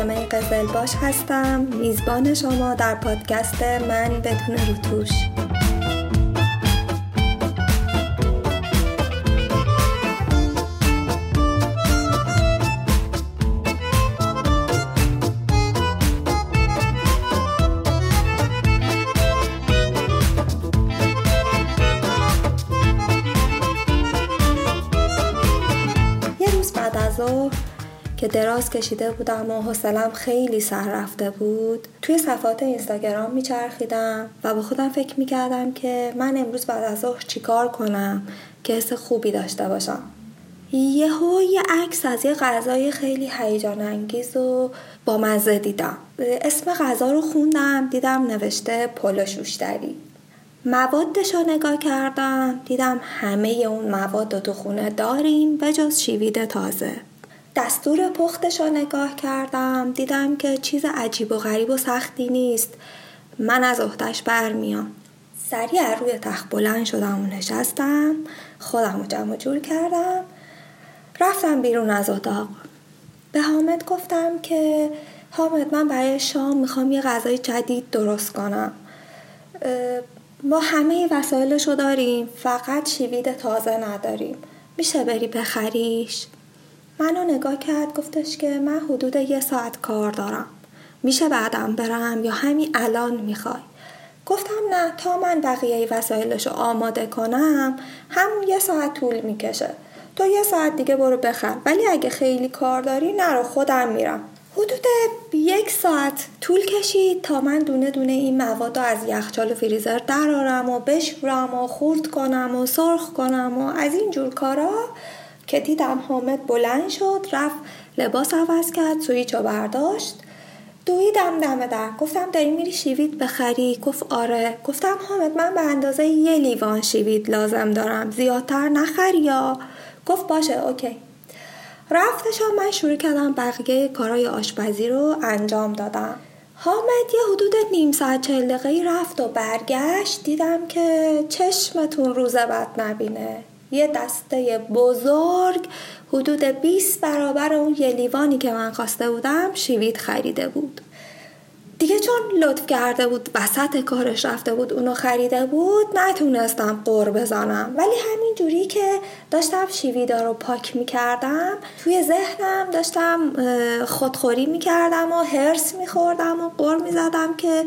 فاطمه قزلباش هستم. میزبان شما در پادکست من بدون روتوش. یه روز بعد از ظهر که دراز کشیده بودم و حوصلم خیلی سر رفته بود توی صفحات اینستاگرام میچرخیدم و با خودم فکر می‌کردم که من امروز بعد از ظهر چیکار کنم که حس خوبی داشته باشم. یهو یه عکس از یه غذای خیلی هیجان انگیز و با مزه دیدم. اسم غذا رو خوندم دیدم نوشته پلو شوشتری موادش رو نگاه کردم دیدم همه اون مواد رو تو خونه داریم به جز شیوید تازه. دستور پختش رو نگاه کردم. دیدم که چیز عجیب و غریب و سختی نیست. من از احتش برمیام. سریع روی تخت بلند شدم و نشستم. خودم رو جمع جور کردم. رفتم بیرون از اتاق. به حامد گفتم که حامد من برای شام می‌خوام یه غذای جدید درست کنم. ما همه وسایلش رو داریم. فقط شیوید تازه نداریم. میشه بری بخریش؟ منو نگاه کرد گفتش که من حدود یه ساعت کار دارم. میشه بعدم برم یا همین الان می‌خوای؟ گفتم نه تا من بقیه وسایلش رو آماده کنم همون یه ساعت طول می‌کشه. تو یه ساعت دیگه برو بخر ولی اگه خیلی کار داری نرو خودم میرم. حدود یک ساعت طول کشید تا من دونه دونه این مواد رو از یخچال و فریزر درارم و بشورم و خورد کنم و سرخ کنم و از این جور کارا که دیدم حامد بلند شد رفت لباس عوض کرد سویچ رو برداشت. دویدم دم در گفتم داری میری شیوید بخری؟ گفت آره. گفتم حامد من به اندازه یه لیوان شیوید لازم دارم. زیادتر نخر یا؟ گفت باشه اوکی. رفتش من شروع کردم بقیه کارهای آشپزی رو انجام دادم. حامد یه حدود نیم ساعت چهل دقیقه رفت و برگشت. دیدم که چشمتون روز بد نبینه. یه دسته بزرگ حدود 20 برابر اون یه لیوانی که من خواسته بودم شیوید خریده بود. دیگه چون لطف کرده بود وسط کارش رفته بود اونو خریده بود نتونستم قور بزنم. ولی همین جوری که داشتم شیویدا رو پاک می‌کردم توی ذهنم داشتم خودخوری می‌کردم و هرس میخوردم و قور می‌زدم که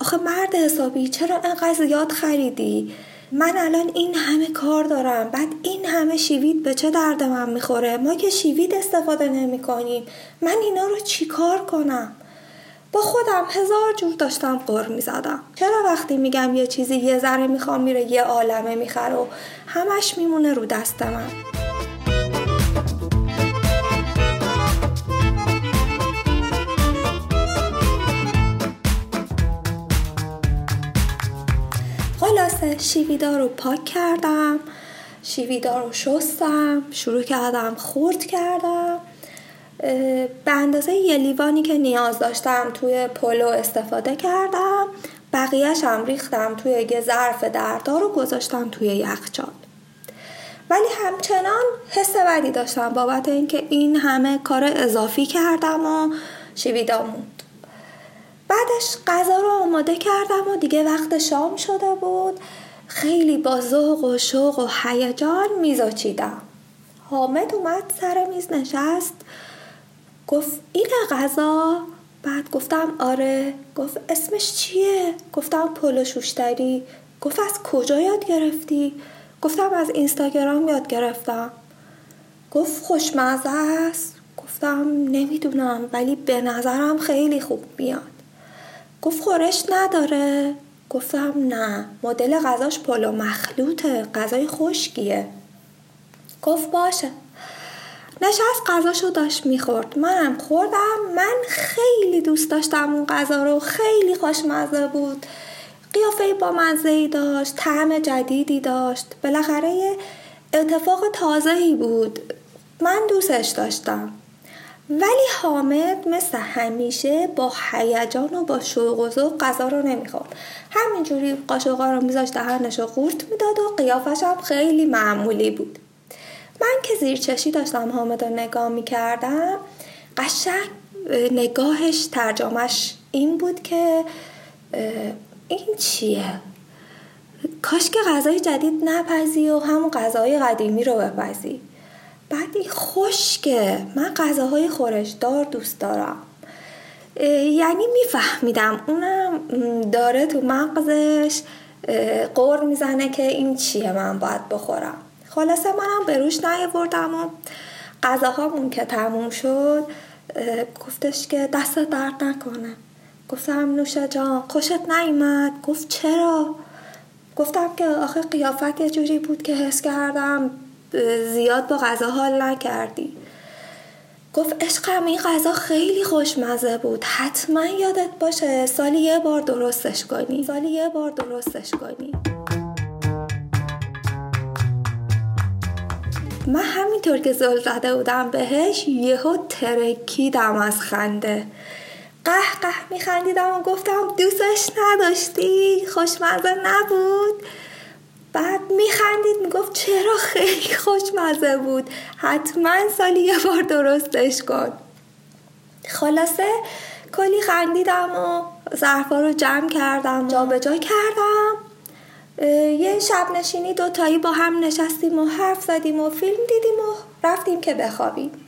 آخه مرد حسابی چرا انقدر زیاد خریدی؟ من الان این همه کار دارم. بعد این همه شیوید به چه درد من می‌خوره؟ ما که شیوید استفاده نمی کنیم من اینا رو چیکار کنم؟ با خودم هزار جور داشتم قر می‌زدم. چرا وقتی میگم یه چیزی یه ذره می‌خوام میره یه عالمه می‌خره و همش میمونه رو دست من؟ خلاصه شیویدا رو پاک کردم شیویدا رو شستم شروع کردم خورد کردم. به اندازه یه لیوانی که نیاز داشتم توی پلو استفاده کردم بقیهش هم ریختم توی یه ظرف دردار و گذاشتم توی یخچال. ولی همچنان حس بدی داشتم بابت اینکه این همه کار اضافی کردم و شیویدا موند. بعدش غذا رو آماده کردم و دیگه وقت شام شده بود. خیلی با ذوق و شوق و هیجان میز چیدم حامد اومد سر میز نشست گفت این غذا؟ بعد گفتم آره. گفت اسمش چیه؟ گفتم پلو شوشتری. گفت از کجا یاد گرفتی؟ گفتم از اینستاگرام یاد گرفتم. گفت خوشمزه است. گفتم نمی‌دونم ولی به نظرم خیلی خوب میاد. گفت خورش نداره. گفتم نه مدل غذاش پلو مخلوطه غذای خشکیه. گفت باشه. نشست غذاشو داشت می‌خورد. منم خوردم من خیلی دوست داشتم اون غذا رو خیلی خوشمزه بود. قیافه با مزه داشت طعم جدیدی داشت. بالاخره اتفاق تازه بود. من دوستش داشتم. ولی حامد مثل همیشه با هیجان و با شوق و ذوق غذا رو نمی‌خورد. همینجوری قاشقا رو میذاشت دهنش رو قورت می‌داد و قیافش هم خیلی معمولی بود. من که زیر چشی داشتم حامد رو نگاه می‌کردم قشنگ نگاهش ترجمهش این بود که این چیه؟ کاش که غذای جدید نپزی و همون غذای قدیمی رو بپزی. بعد این خشکه. من غذاهای خورشدار دوست دارم. یعنی میفهمیدم. اونم داره تو مغزش قور می‌زنه که این چیه من باید بخورم. خلاصه منم به روش نیاوردم و غذاهامون که تموم شد گفتش که دست درد نکنه. گفتم نوشه جان خوشت نیومد. گفت چرا؟ گفتم که آخه قیافت یه جوری بود که حس کردم زیاد با غذا حال نکردی. گفت عشقم این غذا خیلی خوشمزه بود. حتما یادت باشه سالی یه بار درستش کنی. سالی یه بار درستش کنی. من همینطور که زل زده بودم بهش یهو ترکیدم از خنده. قه قه میخندیدم و گفتم دوستش نداشتی؟ خوشمزه نبود. بعد میخندید می‌گفت چرا خیلی خوشمزه بود. حتما سالی یه بار درستش کن خلاصه کلی خندیدم و ظرفا رو جمع کردم جابجا کردم. یه شب نشینی دوتایی با هم نشستیم و حرف زدیم و فیلم دیدیم و رفتیم که بخوابیم.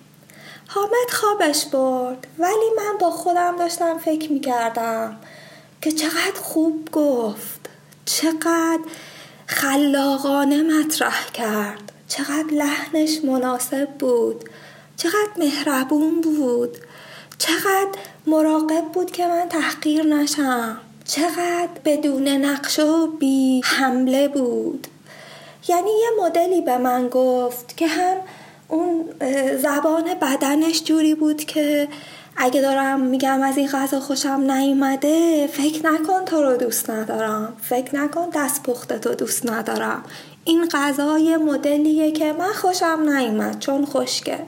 حامد خوابش برد ولی من با خودم داشتم فکر می‌کردم که چقدر خوب گفت. چقدر خلاقانه مطرح کرد. چقدر لحنش مناسب بود. چقدر مهربون بود. چقدر مراقب بود که من تحقیر نشم. چقدر بدون نقش و بی حمله بود. یعنی یه مدلی به من گفت که هم اون زبان بدنش جوری بود که اگه دارم میگم از این غذا خوشم نیومده فکر نکن تو رو دوست ندارم. فکر نکن دست پخته تو دوست ندارم. این غذا یه مدلیه که من خوشم نیومد چون خشکه.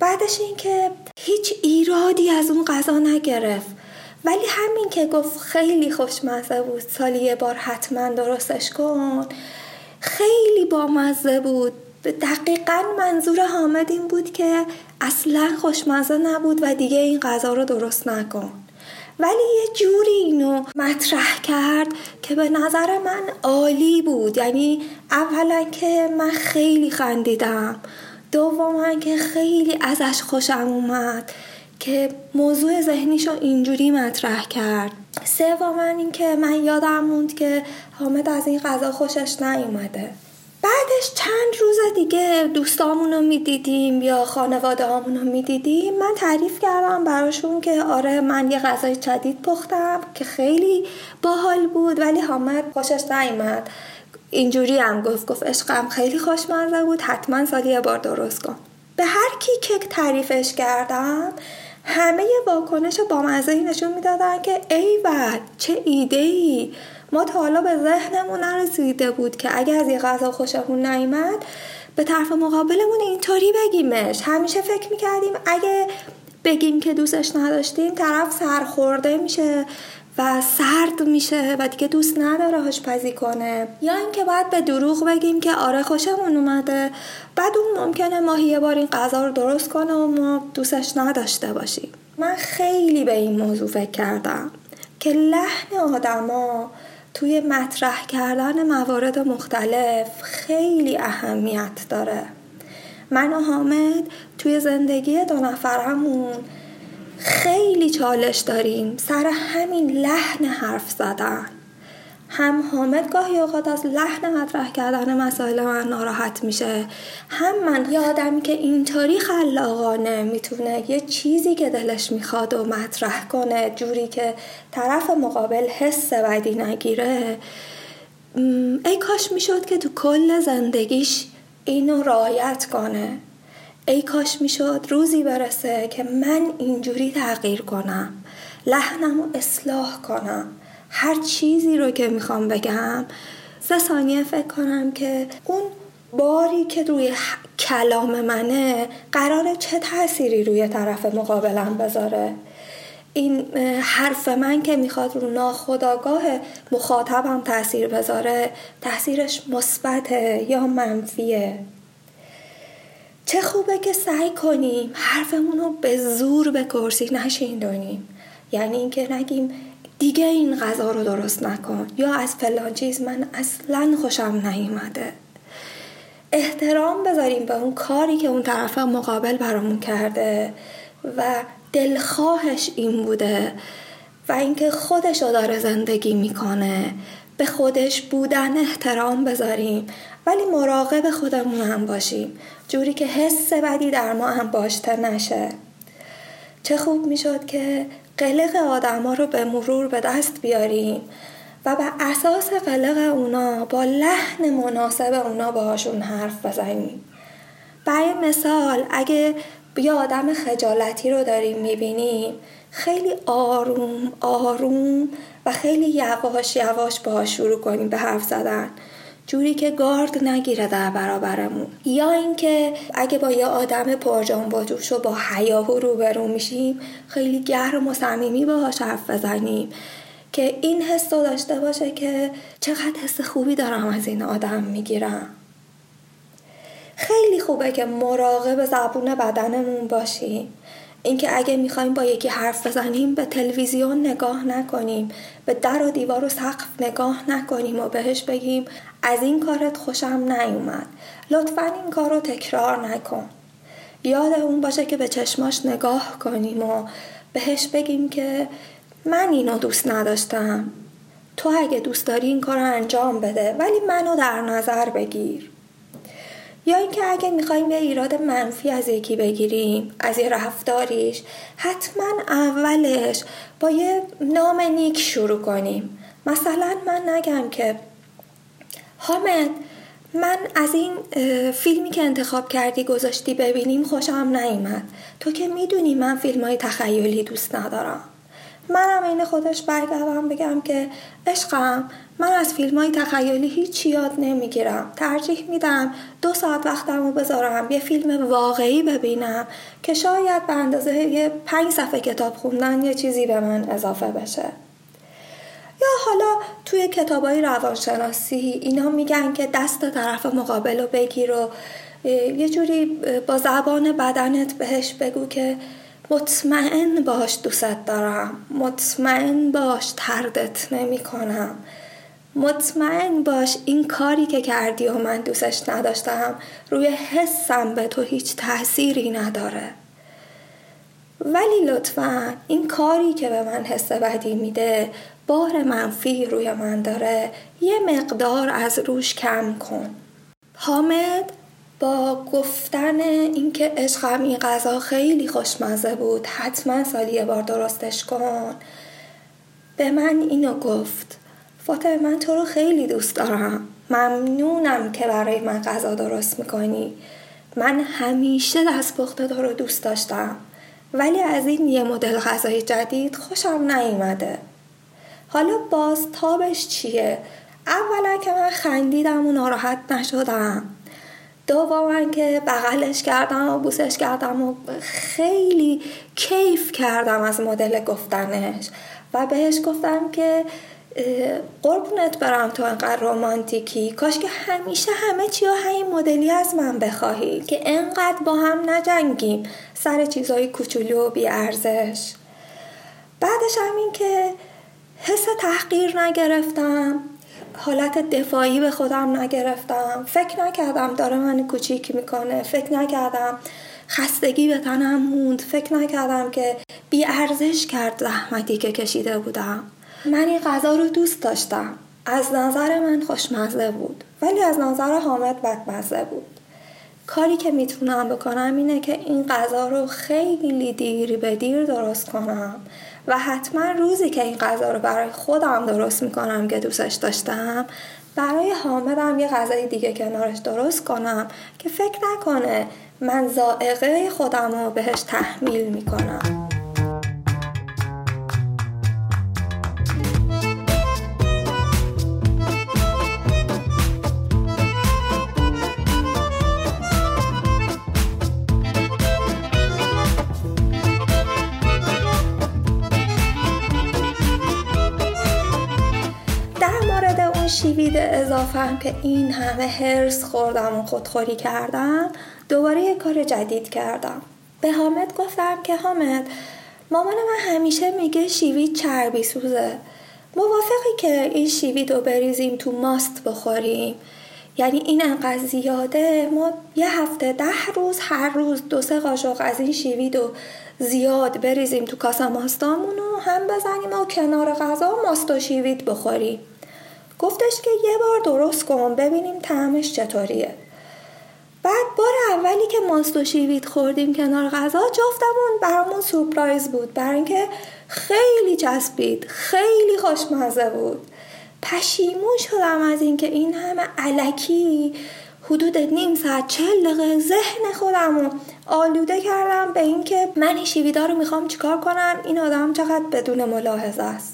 بعدش این که هیچ ایرادی از اون غذا نگرفت. ولی همین که گفت خیلی خوشمزه بود. سالی یه بار حتما درستش کن. خیلی بامزه بود. دقیقا منظور حامد این بود که اصلا خوشمزه نبود و دیگه این غذا رو درست نکن. ولی یه جوری اینو مطرح کرد که به نظر من عالی بود. یعنی اولا که من خیلی خندیدم. دوما که خیلی ازش خوشم اومد که موضوع ذهنیشو اینجوری مطرح کرد. سوما اینکه من یادم موند که حامد از این غذا خوشش نیومده. بعدش چند روز دیگه دوستامون رو می‌دیدیم یا خانواده رو می‌دیدیم. من تعریف کردم براشون که آره من یه غذای جدید پختم که خیلی باحال بود ولی حامد خوشش نیومد. اینجوری هم گفت گفت عشقم خیلی خوشمزه بود حتما سالی یه بار درست کن. به هر کی که تعریفش کردم همه واکنش با مزهی نشون می‌دادن که ای چه ایده ای ما تا حالا به ذهنمون نرسیده بود که اگه از یه غذا خوشمون نیمد به طرف مقابلمون اینطوری بگیمش. همیشه فکر می‌کردیم اگه بگیم که دوستش نداشتیم طرف سرخورده میشه و سرد میشه و دیگه دوست نداره آشپزی کنه. یا اینکه باید به دروغ بگیم که آره خوشمون اومده بعد اون ممکنه ماهی یه بار این غذا رو درست کنه و ما دوستش نداشته باشیم. من خیلی به این موضوع فکر کردم که لحن آدما توی مطرح کردن موارد مختلف خیلی اهمیت داره. من و حامد توی زندگی دو نفرمون خیلی چالش داریم. سر همین لحن حرف زدن. هم حامد گاهی اوقات از لحن مطرح کردن مسائل من ناراحت میشه. هم من یادم که اینطوری خلاقانه می‌تونه یه چیزی که دلش می‌خواد و مطرح کنه جوری که طرف مقابل حس بدی نگیره. ای کاش می‌شد که تو کل زندگیش اینو رایت کنه. ای کاش می‌شد روزی برسه که من اینجوری تغییر کنم. لحنم رو اصلاح کنم. هر چیزی رو که می‌خوام بگم سه ثانیه فکر کنم که اون باری که روی کلام منه قرار چه تأثیری روی طرف مقابلم بذاره. این حرف من که می‌خواد رو ناخداگاه مخاطبم تاثیر بذاره تاثیرش مثبته یا منفیه؟ چه خوبه که سعی کنیم حرفمون رو به زور به کرسی نشیندونیم یعنی اینکه نگیم دیگه این غذا رو درست نکن. یا از فلان چیز من اصلا خوشم نیومده. احترام بذاریم به اون کاری که اون طرف مقابل برامون کرده و دلخواهش این بوده و اینکه خودش رو داره زندگی می‌کنه. به خودش بودن احترام بذاریم ولی مراقب خودمون هم باشیم. جوری که حس بدی در ما هم باشته نشه. چه خوب می‌شد که قلق آدما رو به مرور به دست بیاریم و بر اساس قلق اونا با لحن مناسب اونا باهاشون حرف بزنیم. برای مثال اگه یه آدم خجالتی رو داریم می‌بینیم خیلی آروم آروم و خیلی یواش یواش باهاش شروع کنیم به حرف زدن. جوری که گارد نگیره در برابرمون. یا اینکه اگه با یه آدم پرجان با جوش و با حیاهو روبرو میشیم خیلی گرم و صمیمی باهاش حرف بزنیم. که این حس رو داشته باشه که چقدر حس خوبی دارم از این آدم می‌گیرم. خیلی خوبه که مراقب زبون بدنمون باشیم. اینکه اگه می‌خوایم با یکی حرف بزنیم به تلویزیون نگاه نکنیم به در و دیوار و سقف نگاه نکنیم و بهش بگیم از این کارت خوشم نیومد. لطفا این کار رو تکرار نکن. یاد اون باشه که به چشماش نگاه کنیم و بهش بگیم که من اینو دوست نداشتم. تو اگه دوست داری این کار رو انجام بده ولی منو در نظر بگیر. یا اینکه اگه می‌خوایم یه ایراد منفی از یکی بگیریم از یه رفتاریش حتما اولش با یه نام نیک شروع کنیم. مثلا من نگم که حامد من از این فیلمی که انتخاب کردی گذاشتی ببینیم خوشم نیومد. تو که می‌دونی من فیلم های تخیلی دوست ندارم. منم این خودش برگردم بگم که عشقم من از فیلم های تخیلی هیچ یاد نمی‌گیرم. ترجیح میدم دو ساعت وقتم رو بذارم یه فیلم واقعی ببینم که شاید به اندازه یه پنج صفحه کتاب خوندن یه چیزی به من اضافه بشه. حالا توی کتاب های روانشناسی اینا میگن که دست طرف مقابل رو بگیر و یه جوری با زبان بدنت بهش بگو که مطمئن باش دوست دارم مطمئن باش تردت نمی کنم مطمئن باش این کاری که کردی و من دوستش نداشتم روی حسم به تو هیچ تأثیری نداره. ولی لطفا این کاری که به من حس بدی میده بار منفی روی من داره. یه مقدار از روش کم کن. حامد با گفتن اینکه عشقم این غذا خیلی خوشمزه بود حتما سالی یه بار درستش کن. به من اینو گفت. فاطمه من تو رو خیلی دوست دارم. ممنونم که برای من غذا درست می‌کنی. من همیشه دست پخته رو دوست داشتم. ولی از این یه مدل غذای جدید خوشم نیومده. حالا باز تابش چیه؟ اولا که من خندیدم و ناراحت نشدم. دوما که بغلش کردم و بوسش کردم و خیلی کیف کردم از مدل گفتنش. و بهش گفتم که قربونت برم تو انقدر رومانتیکی کاش که همیشه همه چی همین مدلی از من بخواهی که انقدر با هم نجنگیم. سر چیزای کوچولو و بیارزش. بعدش همین که حس تحقیر نگرفتم حالت دفاعی به خودم نگرفتم. فکر نکردم داره من کوچیک می‌کنه. فکر نکردم خستگی به تنم موند. فکر نکردم که بی ارزش کرد زحمتی که کشیده بودم. من این غذا رو دوست داشتم. از نظر من خوشمزه بود ولی از نظر حامد بدمزه بود. کاری که می‌تونم بکنم اینه که این غذا رو خیلی دیر به دیر درست کنم. و حتما روزی که این غذا رو برای خودم درست می‌کنم که دوستش داشتم برای حامدم یه غذای دیگه کنارش درست کنم که فکر نکنه من زائقه خودم رو بهش تحمیل می‌کنم. اضافه هم که این همه هرس خوردم و خودخوری کردم دوباره یه کار جدید کردم. به حامد گفتم که حامد مامان من همیشه میگه شیوید چربی سوزه. موافقی که این شیوید رو بریزیم تو ماست بخوریم. یعنی این انقدر زیاده ما یه هفته ده روز هر روز دو سه قاشق از این شیوید رو زیاد بریزیم تو کاسه ماستامون هم بزنیم و کنار غذا ماست و شیوید بخوریم. گفتش که یه بار درست کن ببینیم تعمش چطوریه. بعد بار اولی که ماست و شیوید خوردیم کنار غذا جفتمون برامون سورپرایز بود. برای اینکه خیلی چسبید خیلی خوشمزه بود. پشیمون شدم از اینکه این همه علکی حدود نیم ساعت چل دقیقه ذهن خودم آلوده کردم به اینکه من این شیویدا رو می‌خوام چیکار کنم؟ این آدم چقدر بدون ملاحظه است.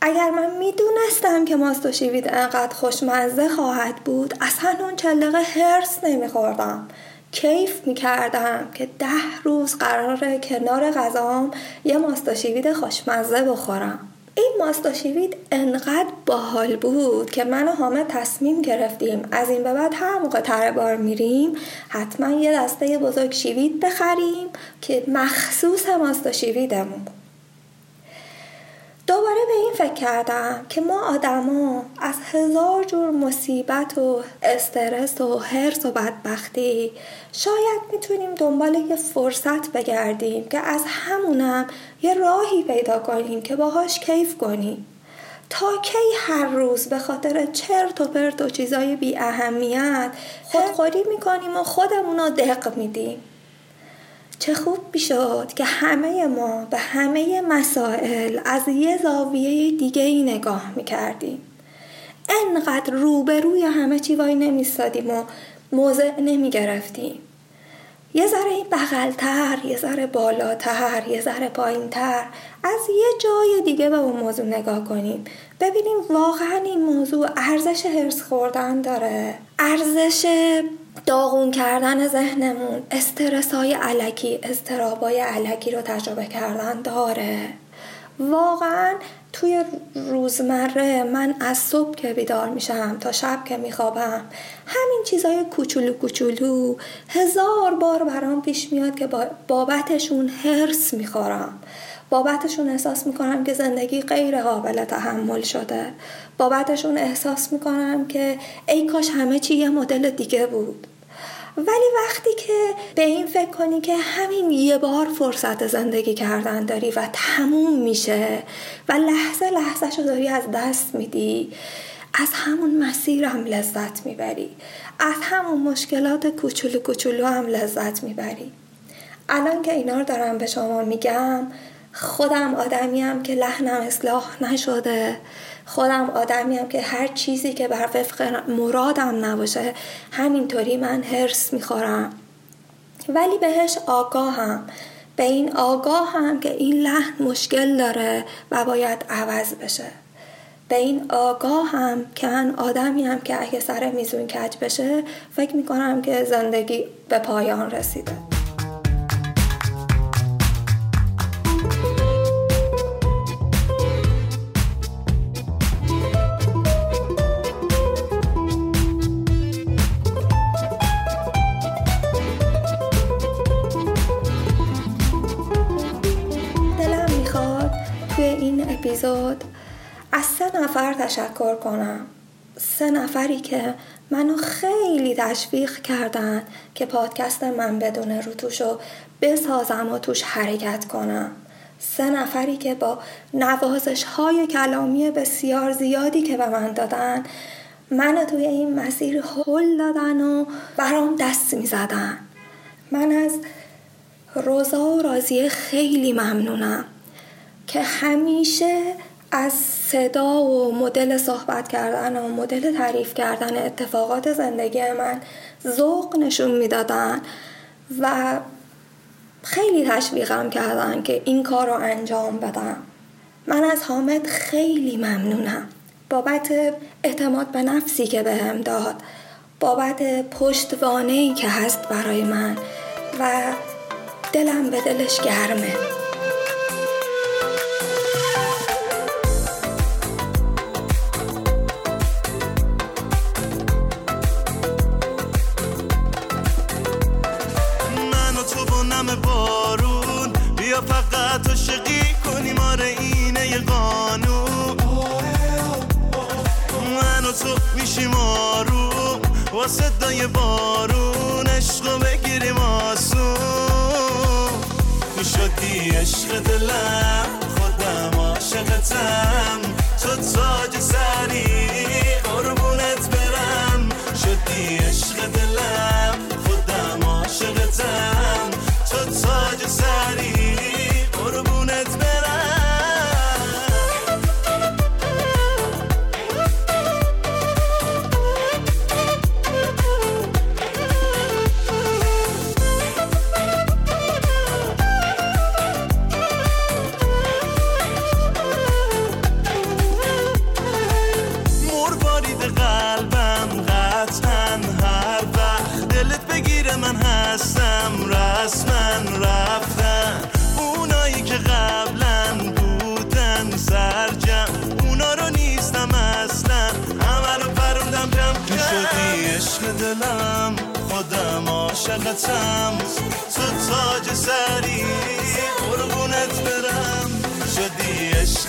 اگر من می‌دونستم که ماست و شیوید انقدر خوشمزه خواهد بود اصلا اون چل دقیقه هرس نمیخوردم. کیف می‌کردم که ده روز قراره کنار غذام یه ماست و شیوید خوشمزه بخورم. این ماستاشیوید انقدر باحال بود که من و حامد تصمیم گرفتیم. از این به بعد هر موقع تره بار میریم حتما یه دسته بزرگ شیوید بخریم که مخصوص ماستاشیویدمون دوباره به این فکر کردم که ما آدما از هزار جور مصیبت و استرس و حرس و بدبختی شاید می‌تونیم دنبال یه فرصت بگردیم که از همونم یه راهی پیدا کنیم که باهاش کیف کنیم. تا کی هر روز به خاطر چرت و پرت و چیزای بی اهمیت خودخوری می‌کنیم و خودمون رو دق میدیم. چه خوب بیشد که همه ما به همه مسائل از یه زاویه دیگه ای نگاه می‌کردیم. انقدر روبروی همه چی وای نمیستادیم و موضع نمی‌گرفتیم. یه ذره بغلتر یه ذره بالاتر یه ذره پایینتر از یه جای دیگه به اون موضوع نگاه کنیم. ببینیم واقعا این موضوع ارزش هرس خوردن داره. ارزش داغون کردن ذهنمون استرس های علکی استرابای علکی رو تجربه کردن داره. واقعا توی روزمره من از صبح که بیدار میشم تا شب که میخوابم همین چیزای کوچولو کوچولو هزار بار برام پیش میاد که بابتشون هرس می‌خورم. بابتشون احساس می‌کنم که زندگی غیر قابل تحمل شده. بابتشون احساس می‌کنم که ای کاش همه چی یه مدل دیگه بود. ولی وقتی که به این فکر کنی که همین یه بار فرصت زندگی کردن داری و تموم میشه و لحظه لحظه شو داری از دست میدی از همون مسیر هم لذت می‌بری. از همون مشکلات کوچولو کوچولو هم لذت می‌بری. الان که اینا رو دارم به شما میگم خودم آدمیم که لحنم اصلاح نشده. خودم آدمیم که هر چیزی که بر وفق مرادم نباشه همینطوری من هرس می‌خورم. ولی بهش آگاهم. به این آگاهم که این لحن مشکل داره و باید عوض بشه. به این آگاهم که من آدمیم که اگه سر میزون کج بشه فکر می‌کنم که زندگی به پایان رسیده. تشکر کنم سه نفری که منو خیلی تشویق کردن که پادکست من بدون رو بسازم و توش حرکت کنم سه نفری که با نوازش های کلامی بسیار زیادی که به من دادن منو توی این مسیر هل دادن و برام دست می زدن. من از روزا و رازیه خیلی ممنونم که همیشه از صدا و مدل صحبت کردن و مدل تعریف کردن اتفاقات زندگی من ذوق نشون می‌دادن و خیلی تشویقم کردن که این کار رو انجام بدم. من از حامد خیلی ممنونم. بابت اعتماد به نفسی که بهم داد. بابت پشتوانه که هست برای من. و دلم به دلش گرمه. صدای بارون عشقو بگیریم آسون. تو شدی عشق دلم خودم عاشقتم. تو تاج سری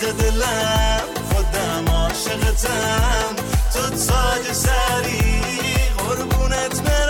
عشق دلم خودم عاشقتم. تو تاج سری قربونت برم.